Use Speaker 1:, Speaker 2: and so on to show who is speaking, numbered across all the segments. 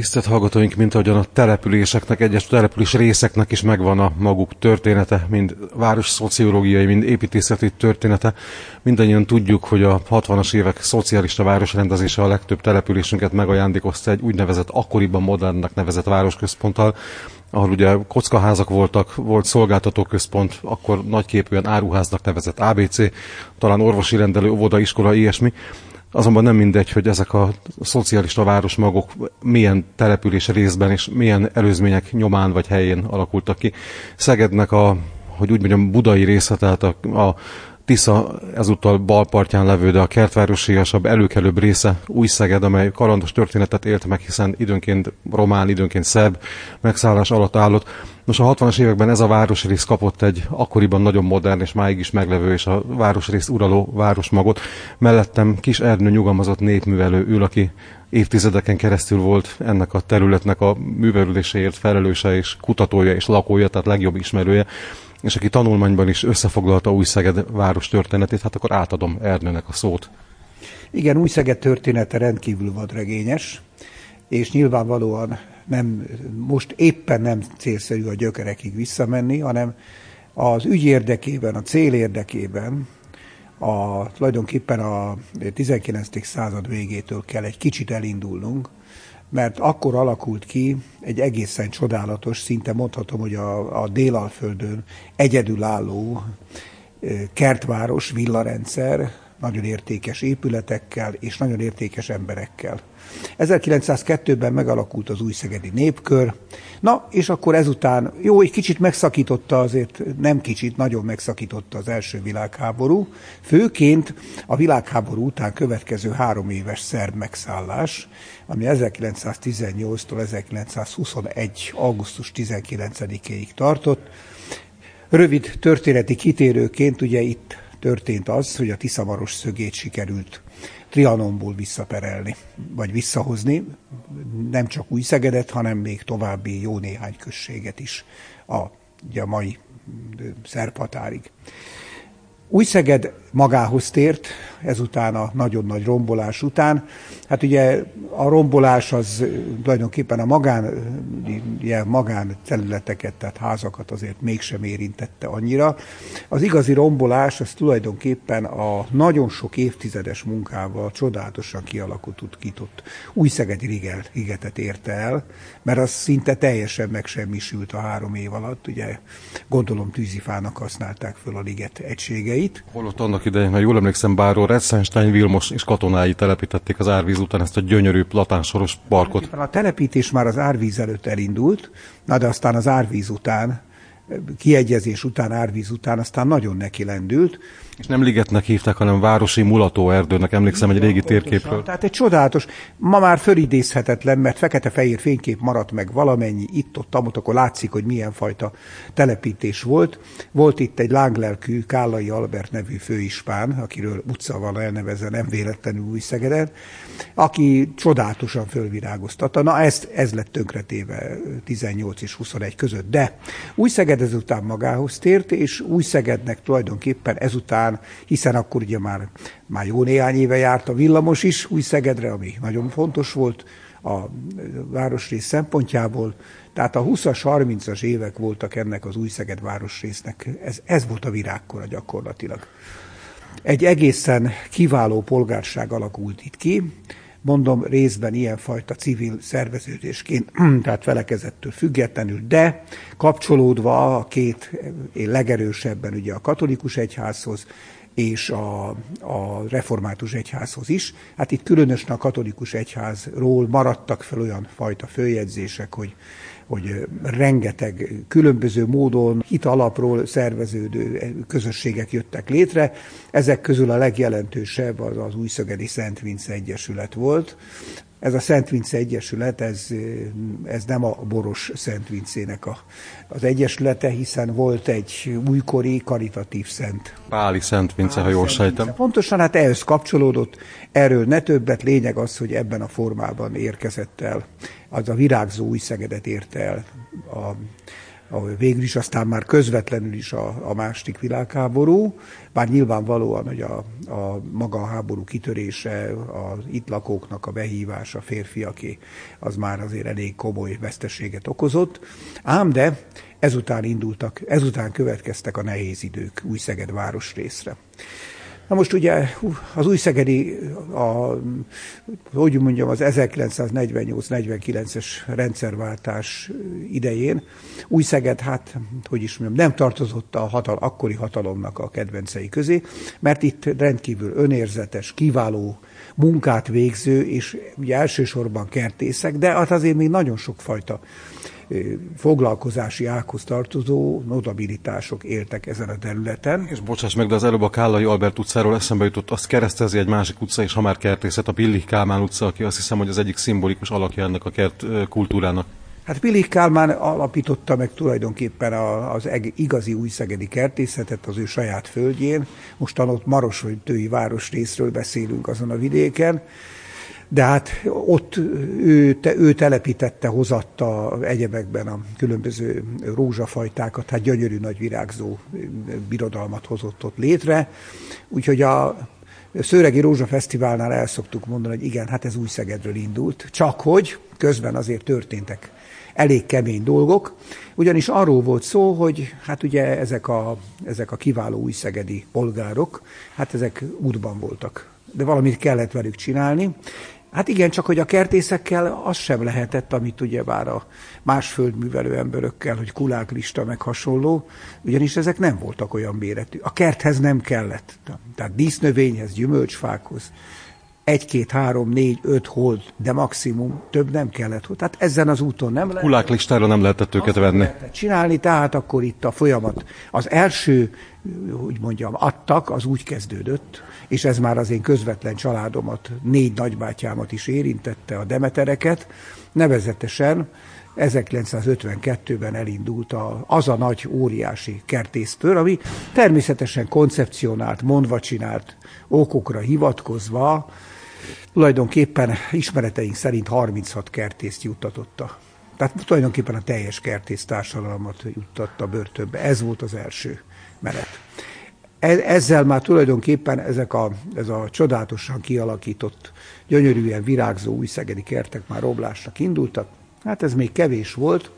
Speaker 1: Tisztelt hallgatóink, mint ahogyan a településeknek, egyes település részeknek is megvan a maguk története, mind város szociológiai, mind építészeti története. Mindannyian tudjuk, hogy a 60-as évek szocialista városrendezése a legtöbb településünket megajándékozta egy úgynevezett akkoriban modernnek nevezett városközponttal, ahol ugye kockaházak voltak, volt szolgáltatóközpont, akkor nagyképűen áruháznak nevezett ABC, talán orvosi rendelő, óvoda, iskola, ilyesmi. Azonban nem mindegy, hogy ezek a szocialista városmagok milyen település részben és milyen előzmények nyomán vagy helyén alakultak ki. Szegednek a, hogy úgy mondjam, budai része, tehát a, a Tisza ezúttal balpartján levő, de a kertvárosiasabb, előkelőbb része új Szeged, amely kalandos történetet élt meg, hiszen időnként román, időnként szerb megszállás alatt állott. Nos, a 60-as években ez a városrész kapott egy akkoriban nagyon modern és máig is meglevő és a városrész uraló városmagot. Mellettem kis Ernő nyugalmazott népművelő ül, aki évtizedeken keresztül volt ennek a területnek a művelődéséért felelőse és kutatója és lakója, tehát legjobb ismerője és aki tanulmányban is összefoglalta új Szeged város történetét, hát akkor átadom Ernőnek a szót.
Speaker 2: Igen, új Szeged története rendkívül vadregényes, és nyilvánvalóan nem, most éppen nem célszerű a gyökerekig visszamenni, hanem az ügy érdekében, a cél érdekében, a, tulajdonképpen a 19. század végétől kell egy kicsit elindulnunk, mert akkor alakult ki egy egészen csodálatos, szinte mondhatom, hogy a, a Délalföldön egyedülálló kertváros, villarendszer, nagyon értékes épületekkel és nagyon értékes emberekkel. 1902-ben megalakult az új szegedi népkör, na, és akkor ezután, jó, egy kicsit megszakította azért, nem kicsit, nagyon megszakította az első világháború, főként a világháború után következő három éves szerb megszállás, ami 1918-tól 1921. augusztus 19-ig tartott. Rövid történeti kitérőként ugye itt történt az, hogy a Tiszamaros szögét sikerült Trianonból visszaperelni, vagy visszahozni, nem csak új Szegedet, hanem még további jó néhány községet is a, ugye a mai szerb. Új-Szeged magához tért, ezután a nagyon nagy rombolás után. Hát ugye a rombolás az tulajdonképpen a magán, ilyen magán területeket, tehát házakat azért mégsem érintette annyira. Az igazi rombolás az tulajdonképpen a nagyon sok évtizedes munkával csodálatosan kialakult, kitott új-szegedi rigetet érte el, mert az szinte teljesen megsemmisült a három év alatt. Ugye gondolom tűzifának használták föl a liget egységeit.
Speaker 1: Holott annak idején, ha jól emlékszem, bárról Retzenstein, Vilmos és katonái telepítették az árvíz után ezt a gyönyörű platánsoros parkot.
Speaker 2: A telepítés már az árvíz előtt elindult, na de aztán az árvíz után kiegyezés után, árvíz után, aztán nagyon neki lendült.
Speaker 1: És nem ligetnek hívták, hanem városi mulatóerdőnek, emlékszem egy régi térképről.
Speaker 2: Tehát egy csodálatos, ma már fölidézhetetlen, mert fekete-fehér fénykép maradt meg valamennyi itt-ott, amott, akkor látszik, hogy milyen fajta telepítés volt. Volt itt egy lánglelkű Kállai Albert nevű főispán, akiről utca van elnevezve, nem véletlenül új Szegeden, aki csodálatosan fölvirágoztatta. Na ez, ez lett tönkretéve 18 és 21 között. De új Szeged ezután magához tért, és új Szegednek tulajdonképpen ezután után, hiszen akkor ugye már, már jó néhány éve járt a villamos is új Szegedre, ami nagyon fontos volt a városrész szempontjából. Tehát a 20-as, 30-as évek voltak ennek az új Szeged városrésznek. Ez, ez volt a virágkora gyakorlatilag. Egy egészen kiváló polgárság alakult itt ki, mondom részben ilyenfajta civil szerveződésként, tehát felekezettől függetlenül, de kapcsolódva a két legerősebben ugye a katolikus egyházhoz, és a, a református egyházhoz is. Hát itt különösen a katolikus egyházról maradtak fel olyan fajta följegyzések, hogy hogy rengeteg különböző módon hit alapról szerveződő közösségek jöttek létre. Ezek közül a legjelentősebb az az Újszögedi Szent Vince Egyesület volt, ez a Szent Vince Egyesület, ez, ez nem a Boros Szent Vincének a, az egyesülete, hiszen volt egy újkori karitatív szent.
Speaker 1: Páli Szent Vince, ha jól sejtem.
Speaker 2: Pontosan, hát ehhez kapcsolódott. Erről ne többet, lényeg az, hogy ebben a formában érkezett el. Az a virágzó új Szegedet érte el a végül is aztán már közvetlenül is a, a második világháború, bár nyilvánvalóan, hogy a, a maga a háború kitörése, az itt lakóknak a behívása férfiaké, az már azért elég komoly veszteséget okozott. Ám de ezután indultak, ezután következtek a nehéz idők Új-Szeged városrészre. Na most ugye az újszegedi, a, hogy mondjam, az 1948-49-es rendszerváltás idején Újszeged, hát, hogy is mondjam, nem tartozott a hatal, akkori hatalomnak a kedvencei közé, mert itt rendkívül önérzetes, kiváló munkát végző, és ugye elsősorban kertészek, de hát azért még nagyon sokfajta foglalkozási ághoz tartozó notabilitások éltek ezen a területen.
Speaker 1: És bocsáss meg, de az előbb a Kállai Albert utcáról eszembe jutott, azt keresztezi egy másik utca, és ha már kertészet, a Billy Kálmán utca, aki azt hiszem, hogy az egyik szimbolikus alakja ennek a kert kultúrának.
Speaker 2: Hát Billy Kálmán alapította meg tulajdonképpen az igazi újszegedi kertészetet az ő saját földjén. Mostan ott Maros vagy Tői város részről beszélünk azon a vidéken de hát ott ő, te, ő telepítette, hozatta egyebekben a különböző rózsafajtákat, hát gyönyörű nagy virágzó birodalmat hozott ott létre. Úgyhogy a Szőregi Rózsa Fesztiválnál el szoktuk mondani, hogy igen, hát ez új Szegedről indult, csak hogy közben azért történtek elég kemény dolgok, ugyanis arról volt szó, hogy hát ugye ezek a, ezek a kiváló újszegedi polgárok, hát ezek útban voltak. De valamit kellett velük csinálni, Hát igen, csak hogy a kertészekkel az sem lehetett, amit ugye bár a más földművelő emberökkel, hogy kuláklista meg hasonló, ugyanis ezek nem voltak olyan méretű. A kerthez nem kellett. Tehát dísznövényhez, gyümölcsfákhoz, egy, két, három, négy, öt hold, de maximum több nem kellett. Tehát ezen az úton nem lehet.
Speaker 1: Kulák listára nem lehetett őket venni.
Speaker 2: Lehetett csinálni, tehát akkor itt a folyamat. Az első, úgy mondjam, adtak, az úgy kezdődött, és ez már az én közvetlen családomat, négy nagybátyámat is érintette, a Demetereket, nevezetesen 1952-ben elindult a, az a nagy óriási kertésztől, ami természetesen koncepcionált, mondva csinált okokra hivatkozva, tulajdonképpen ismereteink szerint 36 kertészt juttatotta. Tehát tulajdonképpen a teljes kertész társadalmat juttatta börtönbe. Ez volt az első menet. E-, ezzel már tulajdonképpen ezek a, ez a csodálatosan kialakított, gyönyörűen virágzó újszegedi kertek már roblásnak indultak. Hát ez még kevés volt,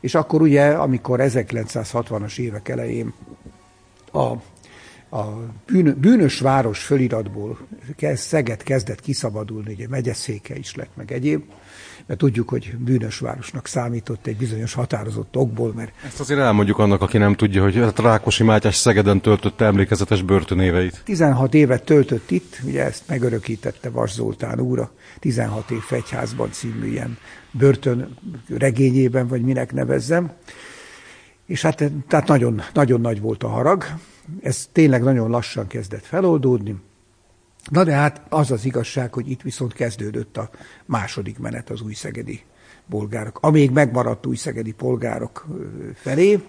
Speaker 2: és akkor ugye, amikor 1960-as évek elején a a bűn, bűnös város föliratból Szeged kezdett kiszabadulni, ugye megyeszéke is lett, meg egyéb, mert tudjuk, hogy bűnös városnak számított egy bizonyos határozott okból, mert...
Speaker 1: Ezt azért elmondjuk annak, aki nem tudja, hogy a Rákosi Mátyás Szegeden töltötte emlékezetes börtönéveit.
Speaker 2: 16 évet töltött itt, ugye ezt megörökítette Vas Zoltán úr 16 év fegyházban című ilyen börtön regényében, vagy minek nevezzem. És hát tehát nagyon, nagyon nagy volt a harag, ez tényleg nagyon lassan kezdett feloldódni. Na de hát az az igazság, hogy itt viszont kezdődött a második menet az újszegedi polgárok, amíg megmaradt újszegedi polgárok felé,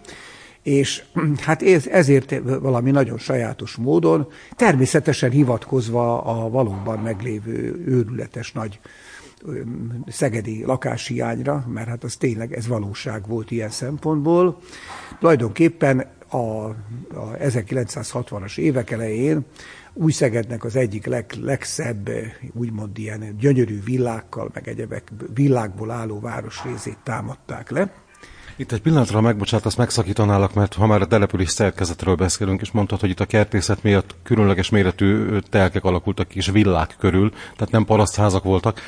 Speaker 2: és hát ezért valami nagyon sajátos módon, természetesen hivatkozva a valóban meglévő őrületes nagy szegedi lakáshiányra, mert hát az tényleg ez valóság volt ilyen szempontból. Tulajdonképpen a, a 1960-as évek elején Újszegednek az egyik leg, legszebb, úgymond ilyen gyönyörű villákkal, meg egyebek villákból álló városrészét támadták le.
Speaker 1: Itt egy pillanatra megbocsátasz, megszakítanálak, mert ha már a település szerkezetről beszélünk, és mondtad, hogy itt a kertészet miatt különleges méretű telkek alakultak és villák körül, tehát nem parasztházak voltak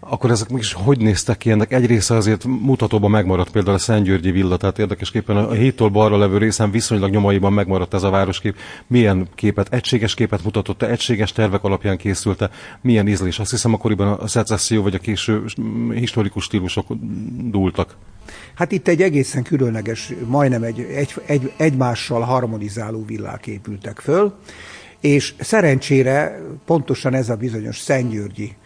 Speaker 1: akkor ezek mégis hogy néztek ki? Ennek egy része azért mutatóban megmaradt, például a Szentgyörgyi villa, tehát érdekesképpen a héttől balra levő részen viszonylag nyomaiban megmaradt ez a városkép. Milyen képet, egységes képet mutatott, egységes tervek alapján készülte, milyen ízlés? Azt hiszem akkoriban a szecesszió vagy a késő historikus stílusok dúltak.
Speaker 2: Hát itt egy egészen különleges, majdnem egy, egy, egy, egymással harmonizáló villák épültek föl, és szerencsére pontosan ez a bizonyos Szentgyörgyi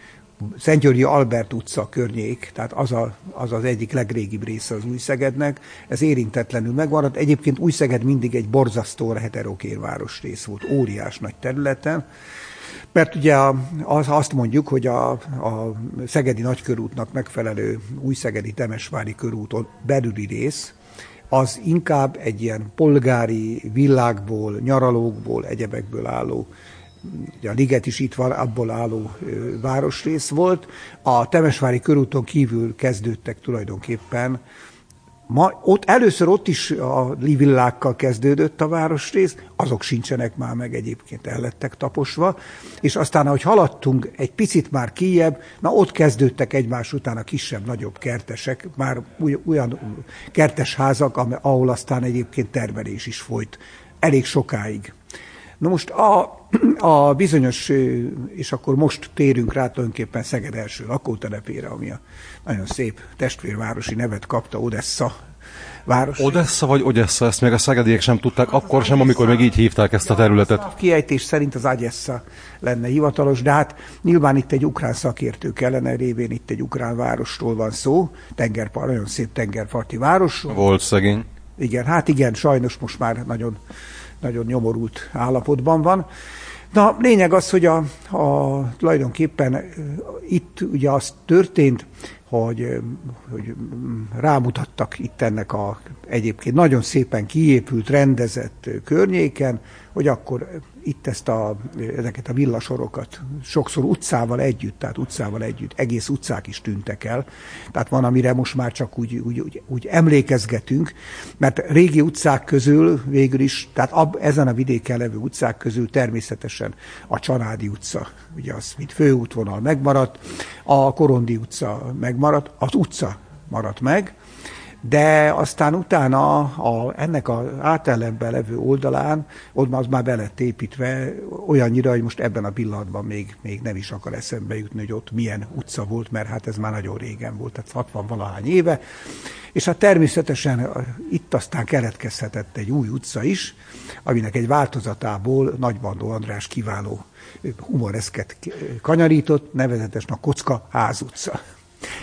Speaker 2: Szentgyörgyi Albert utca környék, tehát az, a, az az egyik legrégibb része az Újszegednek, ez érintetlenül megmaradt. Egyébként Újszeged mindig egy borzasztó heterokér városrész volt, óriás nagy területen, mert ugye az, azt mondjuk, hogy a, a Szegedi Nagykörútnak megfelelő Újszegedi Temesvári körúton belüli rész, az inkább egy ilyen polgári világból, nyaralókból, egyebekből álló a Liget is itt van, abból álló városrész volt. A Temesvári körúton kívül kezdődtek tulajdonképpen Ma, ott, először ott is a livillákkal kezdődött a városrész, azok sincsenek már meg egyébként el lettek taposva, és aztán, ahogy haladtunk egy picit már kijebb, na ott kezdődtek egymás után a kisebb-nagyobb kertesek, már olyan kertes házak, ahol aztán egyébként termelés is folyt elég sokáig. Na most a, a bizonyos, és akkor most térünk rá tulajdonképpen Szeged első lakótelepére, ami a nagyon szép testvérvárosi nevet kapta, Odessa város.
Speaker 1: Odessa vagy Odessa, ezt még a szegediek sem tudták, akkor sem, amikor még így hívták ezt a területet. A
Speaker 2: kiejtés szerint az Agyessa lenne hivatalos, de hát nyilván itt egy ukrán szakértő kellene, révén itt egy ukrán városról van szó, tengerpart, nagyon szép tengerparti város.
Speaker 1: Volt szegény.
Speaker 2: Igen, hát igen, sajnos most már nagyon nagyon nyomorult állapotban van. Na, lényeg az, hogy a, a, tulajdonképpen itt ugye az történt, hogy, hogy rámutattak itt ennek a egyébként nagyon szépen kiépült, rendezett környéken, hogy akkor itt ezt a, ezeket a villasorokat sokszor utcával együtt, tehát utcával együtt, egész utcák is tűntek el. Tehát van, amire most már csak úgy, úgy, úgy, úgy emlékezgetünk, mert régi utcák közül végül is, tehát ab, ezen a vidéken levő utcák közül természetesen a Csanádi utca, ugye az, mint főútvonal megmaradt, a Korondi utca megmaradt, az utca maradt meg, de aztán utána a, ennek az átellenben levő oldalán, ott az már be lett építve olyannyira, hogy most ebben a pillanatban még, még nem is akar eszembe jutni, hogy ott milyen utca volt, mert hát ez már nagyon régen volt, tehát 60 valahány éve. És hát természetesen itt aztán keletkezhetett egy új utca is, aminek egy változatából Nagybandó András kiváló humoreszket kanyarított, nevezetesen a Kocka Ház utca.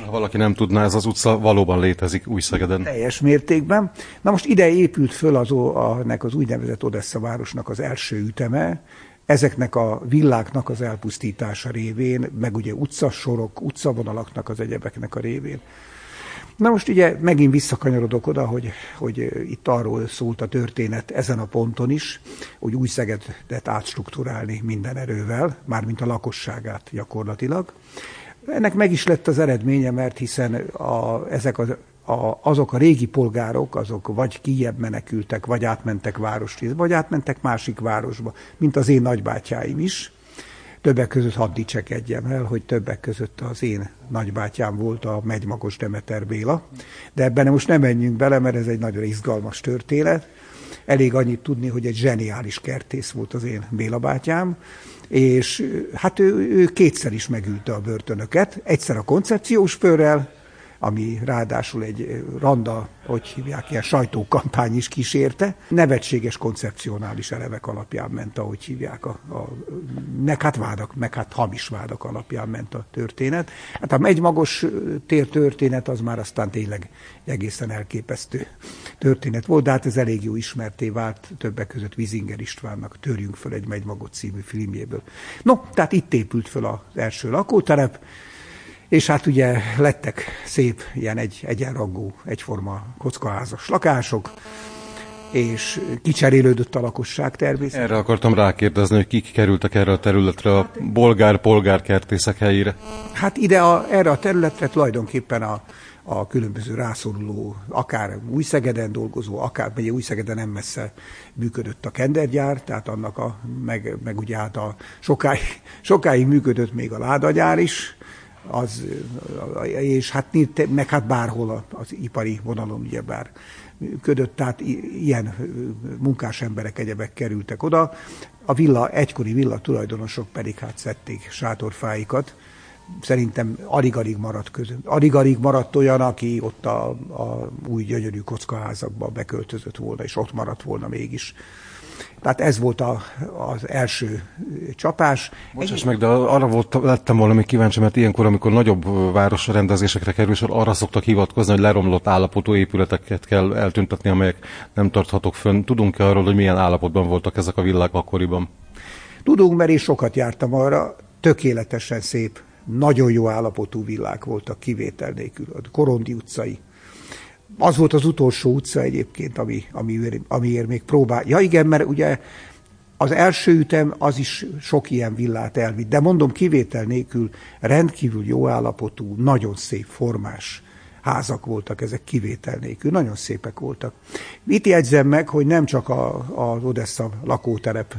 Speaker 1: Ha valaki nem tudná, ez az utca valóban létezik Új-Szegeden.
Speaker 2: Teljes mértékben. Na most ide épült föl az, a, az úgynevezett Odessa városnak az első üteme, ezeknek a villáknak az elpusztítása révén, meg ugye utcasorok, utcavonalaknak az egyebeknek a révén. Na most ugye megint visszakanyarodok oda, hogy, hogy itt arról szólt a történet ezen a ponton is, hogy új Szegedet átstruktúrálni minden erővel, mármint a lakosságát gyakorlatilag. Ennek meg is lett az eredménye, mert hiszen a, ezek az a, azok a régi polgárok, azok vagy kijebb menekültek, vagy átmentek városrészbe, vagy átmentek másik városba, mint az én nagybátyáim is. Többek között hadd dicsekedjem el, hogy többek között az én nagybátyám volt a Megymagos Demeter Béla, de ebben most nem menjünk bele, mert ez egy nagyon izgalmas történet. Elég annyit tudni, hogy egy zseniális kertész volt az én Béla bátyám, és hát ő, ő kétszer is megülte a börtönöket, egyszer a koncepciós pörrel, ami ráadásul egy randa, hogy hívják, ilyen sajtókampány is kísérte. Nevetséges koncepcionális elevek alapján ment, ahogy hívják, a, a, meg hát vádak, meg hát hamis vádak alapján ment a történet. Hát a megymagos tér történet az már aztán tényleg egészen elképesztő történet volt, de hát ez elég jó ismerté vált többek között Vizinger Istvánnak Törjünk föl egy Megymagot című filmjéből. No, tehát itt épült föl az első lakótelep, és hát ugye lettek szép ilyen egy, egyenrangú, egyforma kockaházas lakások, és kicserélődött a lakosság természetesen.
Speaker 1: Erre akartam rákérdezni, hogy kik kerültek erre a területre, a bolgár-polgár kertészek helyére.
Speaker 2: Hát ide a, erre a területre tulajdonképpen a, a különböző rászoruló, akár Újszegeden dolgozó, akár ugye Újszegeden nem messze működött a kendergyár, tehát annak a, meg, meg ugye hát a sokáig, sokáig működött még a ládagyár is, az, és hát, meg hát bárhol az ipari vonalon ugyebár működött, tehát ilyen munkás emberek, egyebek kerültek oda. A villa, egykori villa tulajdonosok pedig hát szedték sátorfáikat, szerintem alig-alig maradt között. Alig-alig maradt olyan, aki ott a, a új gyönyörű kockaházakba beköltözött volna, és ott maradt volna mégis. Tehát ez volt a, az első csapás.
Speaker 1: Bocsáss meg, de arra volt, lettem valami kíváncsi, mert ilyenkor, amikor nagyobb városrendezésekre kerül, és arra szoktak hivatkozni, hogy leromlott állapotú épületeket kell eltüntetni, amelyek nem tarthatók fönn. Tudunk-e arról, hogy milyen állapotban voltak ezek a villák akkoriban?
Speaker 2: Tudunk, mert én sokat jártam arra, tökéletesen szép, nagyon jó állapotú villák voltak kivétel nélkül. A Korondi utcai Az volt az utolsó utca egyébként, ami, ami, amiért még próbál. Ja igen, mert ugye az első ütem az is sok ilyen villát elvitt, de mondom kivétel nélkül rendkívül jó állapotú, nagyon szép formás házak voltak ezek kivétel nélkül, nagyon szépek voltak. Itt jegyzem meg, hogy nem csak a, az Odessa lakótelep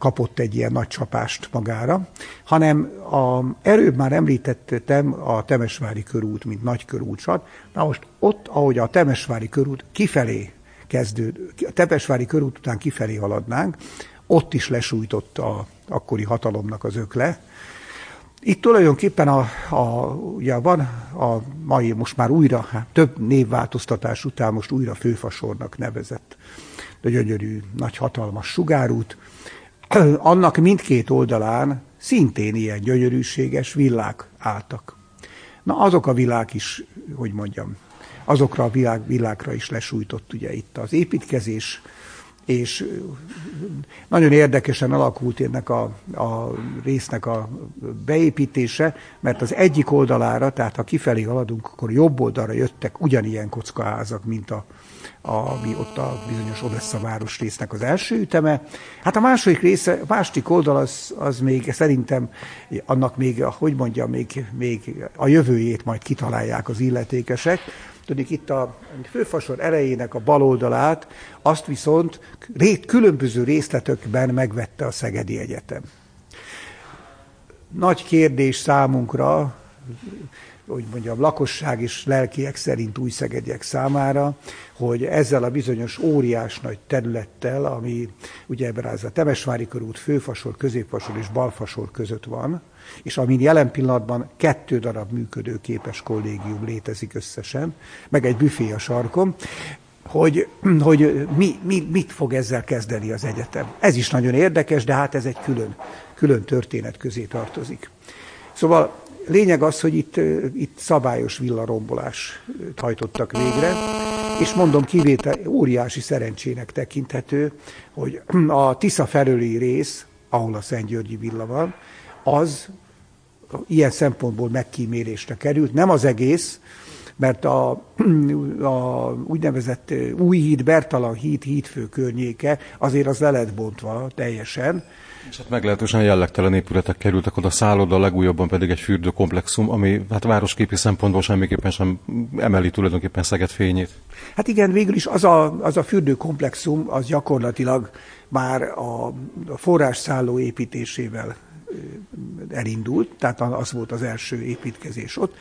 Speaker 2: kapott egy ilyen nagy csapást magára, hanem a, előbb már említettem a Temesvári körút, mint nagy körútsat. Na most ott, ahogy a Temesvári körút kifelé kezdő, a Temesvári körút után kifelé haladnánk, ott is lesújtott a akkori hatalomnak az ökle. Itt tulajdonképpen a, a, ugye van a mai, most már újra, hát több névváltoztatás után most újra főfasornak nevezett de gyönyörű, nagy hatalmas sugárút. Annak mindkét oldalán szintén ilyen gyönyörűséges villák álltak. Na azok a világ is, hogy mondjam, azokra a világ, világra is lesújtott ugye itt az építkezés, és nagyon érdekesen alakult ennek a, a résznek a beépítése, mert az egyik oldalára, tehát ha kifelé haladunk, akkor jobb oldalra jöttek ugyanilyen kockaházak, mint a, ami ott a bizonyos Odessa város résznek az első üteme. Hát a második része, a második oldal az, az még szerintem annak még, hogy mondjam, még, még a jövőjét majd kitalálják az illetékesek, Tudjuk, itt a főfasor elejének a bal oldalát, azt viszont rét, különböző részletekben megvette a Szegedi Egyetem. Nagy kérdés számunkra, hogy mondjam, lakosság és lelkiek szerint új szegediek számára, hogy ezzel a bizonyos óriás nagy területtel, ami ugye ebben az a Temesvári körút főfasor, középfasor és balfasor között van, és amin jelen pillanatban kettő darab működőképes kollégium létezik összesen, meg egy büfé a sarkon, hogy, hogy mi, mi, mit fog ezzel kezdeni az egyetem. Ez is nagyon érdekes, de hát ez egy külön, külön történet közé tartozik. Szóval lényeg az, hogy itt, itt szabályos villarombolás hajtottak végre, és mondom kivétel, óriási szerencsének tekinthető, hogy a Tisza felőli rész, ahol a Szent Györgyi villa van, az ilyen szempontból megkímélésre került. Nem az egész, mert a, a úgynevezett új híd, Bertalan híd, hídfő környéke azért az le lett bontva teljesen.
Speaker 1: És hát meglehetősen jellegtelen épületek kerültek oda, szálloda, legújabban pedig egy fürdőkomplexum, ami hát városképi szempontból semmiképpen sem emeli tulajdonképpen Szeged fényét.
Speaker 2: Hát igen, végül is az a, az a fürdőkomplexum, az gyakorlatilag már a, a forrásszálló építésével elindult, tehát az volt az első építkezés ott.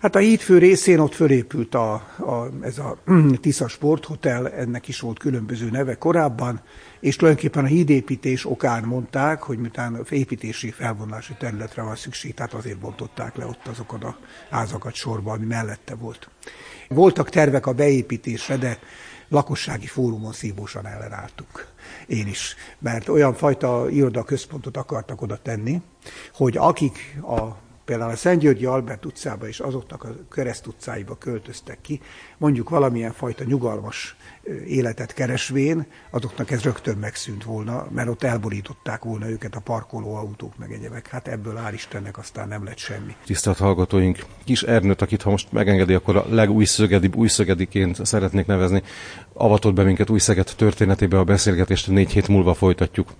Speaker 2: Hát a hídfő részén ott fölépült a, a, ez a Tisza Sporthotel, ennek is volt különböző neve korábban, és tulajdonképpen a hídépítés okán mondták, hogy miután építési felvonási területre van szükség, tehát azért bontották le ott azokat a házakat sorba, ami mellette volt. Voltak tervek a beépítésre, de lakossági fórumon szívósan ellenálltuk. Én is. Mert olyan fajta irodaközpontot akartak oda tenni, hogy akik a például a Szentgyörgyi Albert utcába és azoknak a kereszt utcáiba költöztek ki, mondjuk valamilyen fajta nyugalmas életet keresvén, azoknak ez rögtön megszűnt volna, mert ott elborították volna őket a parkoló autók meg egyebek. Hát ebből áll Istennek aztán nem lett semmi.
Speaker 1: Tisztelt hallgatóink, kis Ernőt, akit ha most megengedi, akkor a legújszögedibb újszögediként szeretnék nevezni, avatott be minket Újszeged történetébe a beszélgetést, négy hét múlva folytatjuk.